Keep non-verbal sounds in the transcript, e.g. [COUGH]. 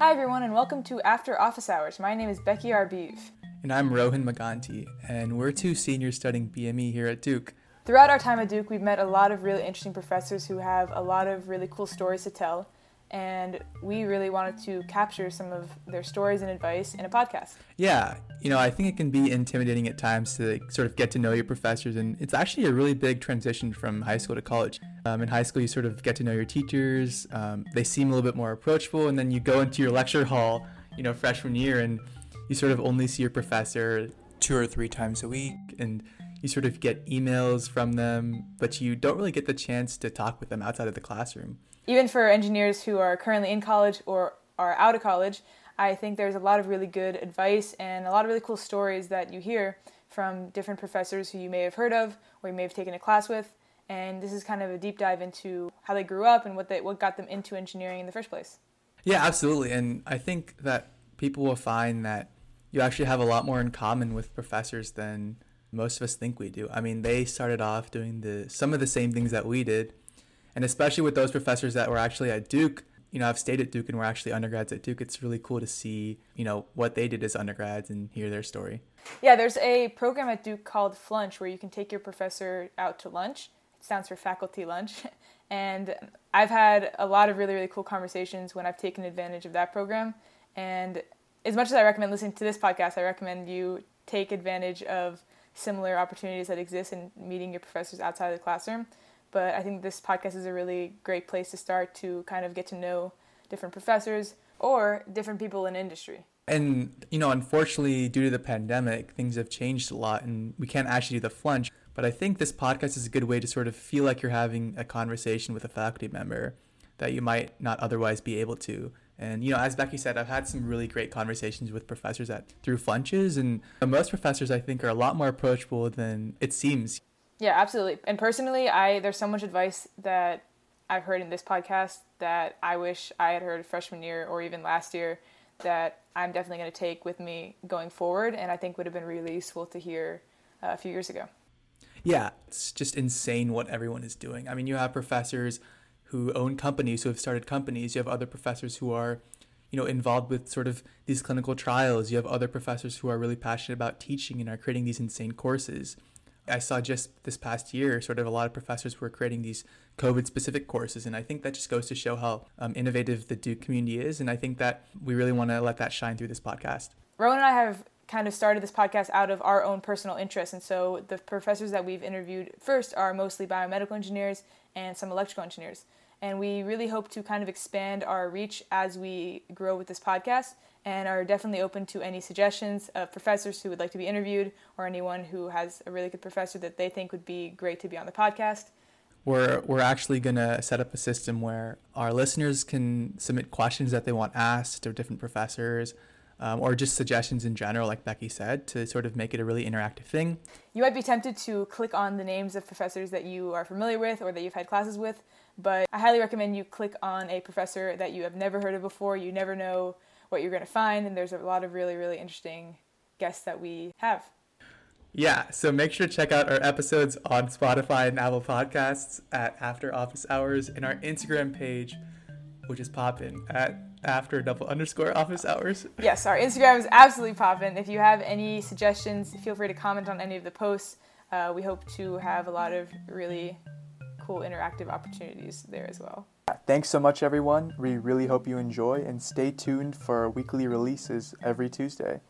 Hi, everyone, and welcome to After Office Hours. My name is Becky Arbeev. And I'm Rohan Maganti, and we're two seniors studying BME here at Duke. Throughout our time at Duke, we've met a lot of really interesting professors who have a lot of really cool stories to tell, and we really wanted to capture some of their stories and advice in a podcast. Yeah, you know, I think it can be intimidating at times to sort of get to know your professors, and it's actually a really big transition from high school to college. Um, in high school, you sort of get to know your teachers, um, they seem a little bit more approachable, and then you go into your lecture hall, you know, freshman year, and you sort of only see your professor two or three times a week, and you sort of get emails from them, but you don't really get the chance to talk with them outside of the classroom even for engineers who are currently in college or are out of college, I think there's a lot of really good advice and a lot of really cool stories that you hear from different professors who you may have heard of or you may have taken a class with. And this is kind of a deep dive into how they grew up and what they what got them into engineering in the first place. Yeah, absolutely. And I think that people will find that you actually have a lot more in common with professors than most of us think we do. I mean, they started off doing the some of the same things that we did, and especially with those professors that were actually at Duke. You know, I've stayed at Duke and we're actually undergrads at Duke. It's really cool to see, you know, what they did as undergrads and hear their story. Yeah, there's a program at Duke called Flunch where you can take your professor out to lunch. Stands for faculty lunch. [LAUGHS] And I've had a lot of really, really cool conversations when I've taken advantage of that program. And as much as I recommend listening to this podcast, I recommend you take advantage of similar opportunities that exist in meeting your professors outside of the classroom. But I think this podcast is a really great place to start to kind of get to know different professors or different people in industry. And, you know, unfortunately, due to the pandemic, things have changed a lot and we can't actually do the flunch. But I think this podcast is a good way to sort of feel like you're having a conversation with a faculty member that you might not otherwise be able to. And you know, as Becky said, I've had some really great conversations with professors at through flunches, and most professors I think are a lot more approachable than it seems. Yeah, absolutely. And personally, I there's so much advice that I've heard in this podcast that I wish I had heard freshman year or even last year that I'm definitely going to take with me going forward, and I think would have been really useful to hear uh, a few years ago. Yeah, it's just insane what everyone is doing. I mean, you have professors who own companies, who have started companies. You have other professors who are, you know, involved with sort of these clinical trials. You have other professors who are really passionate about teaching and are creating these insane courses. I saw just this past year sort of a lot of professors were creating these COVID specific courses. And I think that just goes to show how um, innovative the Duke community is. And I think that we really want to let that shine through this podcast. Rohan and I have kind of started this podcast out of our own personal interests. And so the professors that we've interviewed first are mostly biomedical engineers and some electrical engineers. And we really hope to kind of expand our reach as we grow with this podcast and are definitely open to any suggestions of professors who would like to be interviewed or anyone who has a really good professor that they think would be great to be on the podcast. We're, we're actually going to set up a system where our listeners can submit questions that they want asked to different professors um, or just suggestions in general, like Becky said, to sort of make it a really interactive thing. You might be tempted to click on the names of professors that you are familiar with or that you've had classes with, but I highly recommend you click on a professor that you have never heard of before. You never know what you're going to find. And there's a lot of really, really interesting guests that we have. Yeah, so make sure to check out our episodes on Spotify and Apple Podcasts at After Office Hours and our Instagram page, which is poppin' at after double underscore office hours. Yes, our Instagram is absolutely poppin'. If you have any suggestions, feel free to comment on any of the posts. Uh, we hope to have a lot of really cool interactive opportunities there as well. Thanks so much, everyone. We really hope you enjoy and stay tuned for our weekly releases every Tuesday.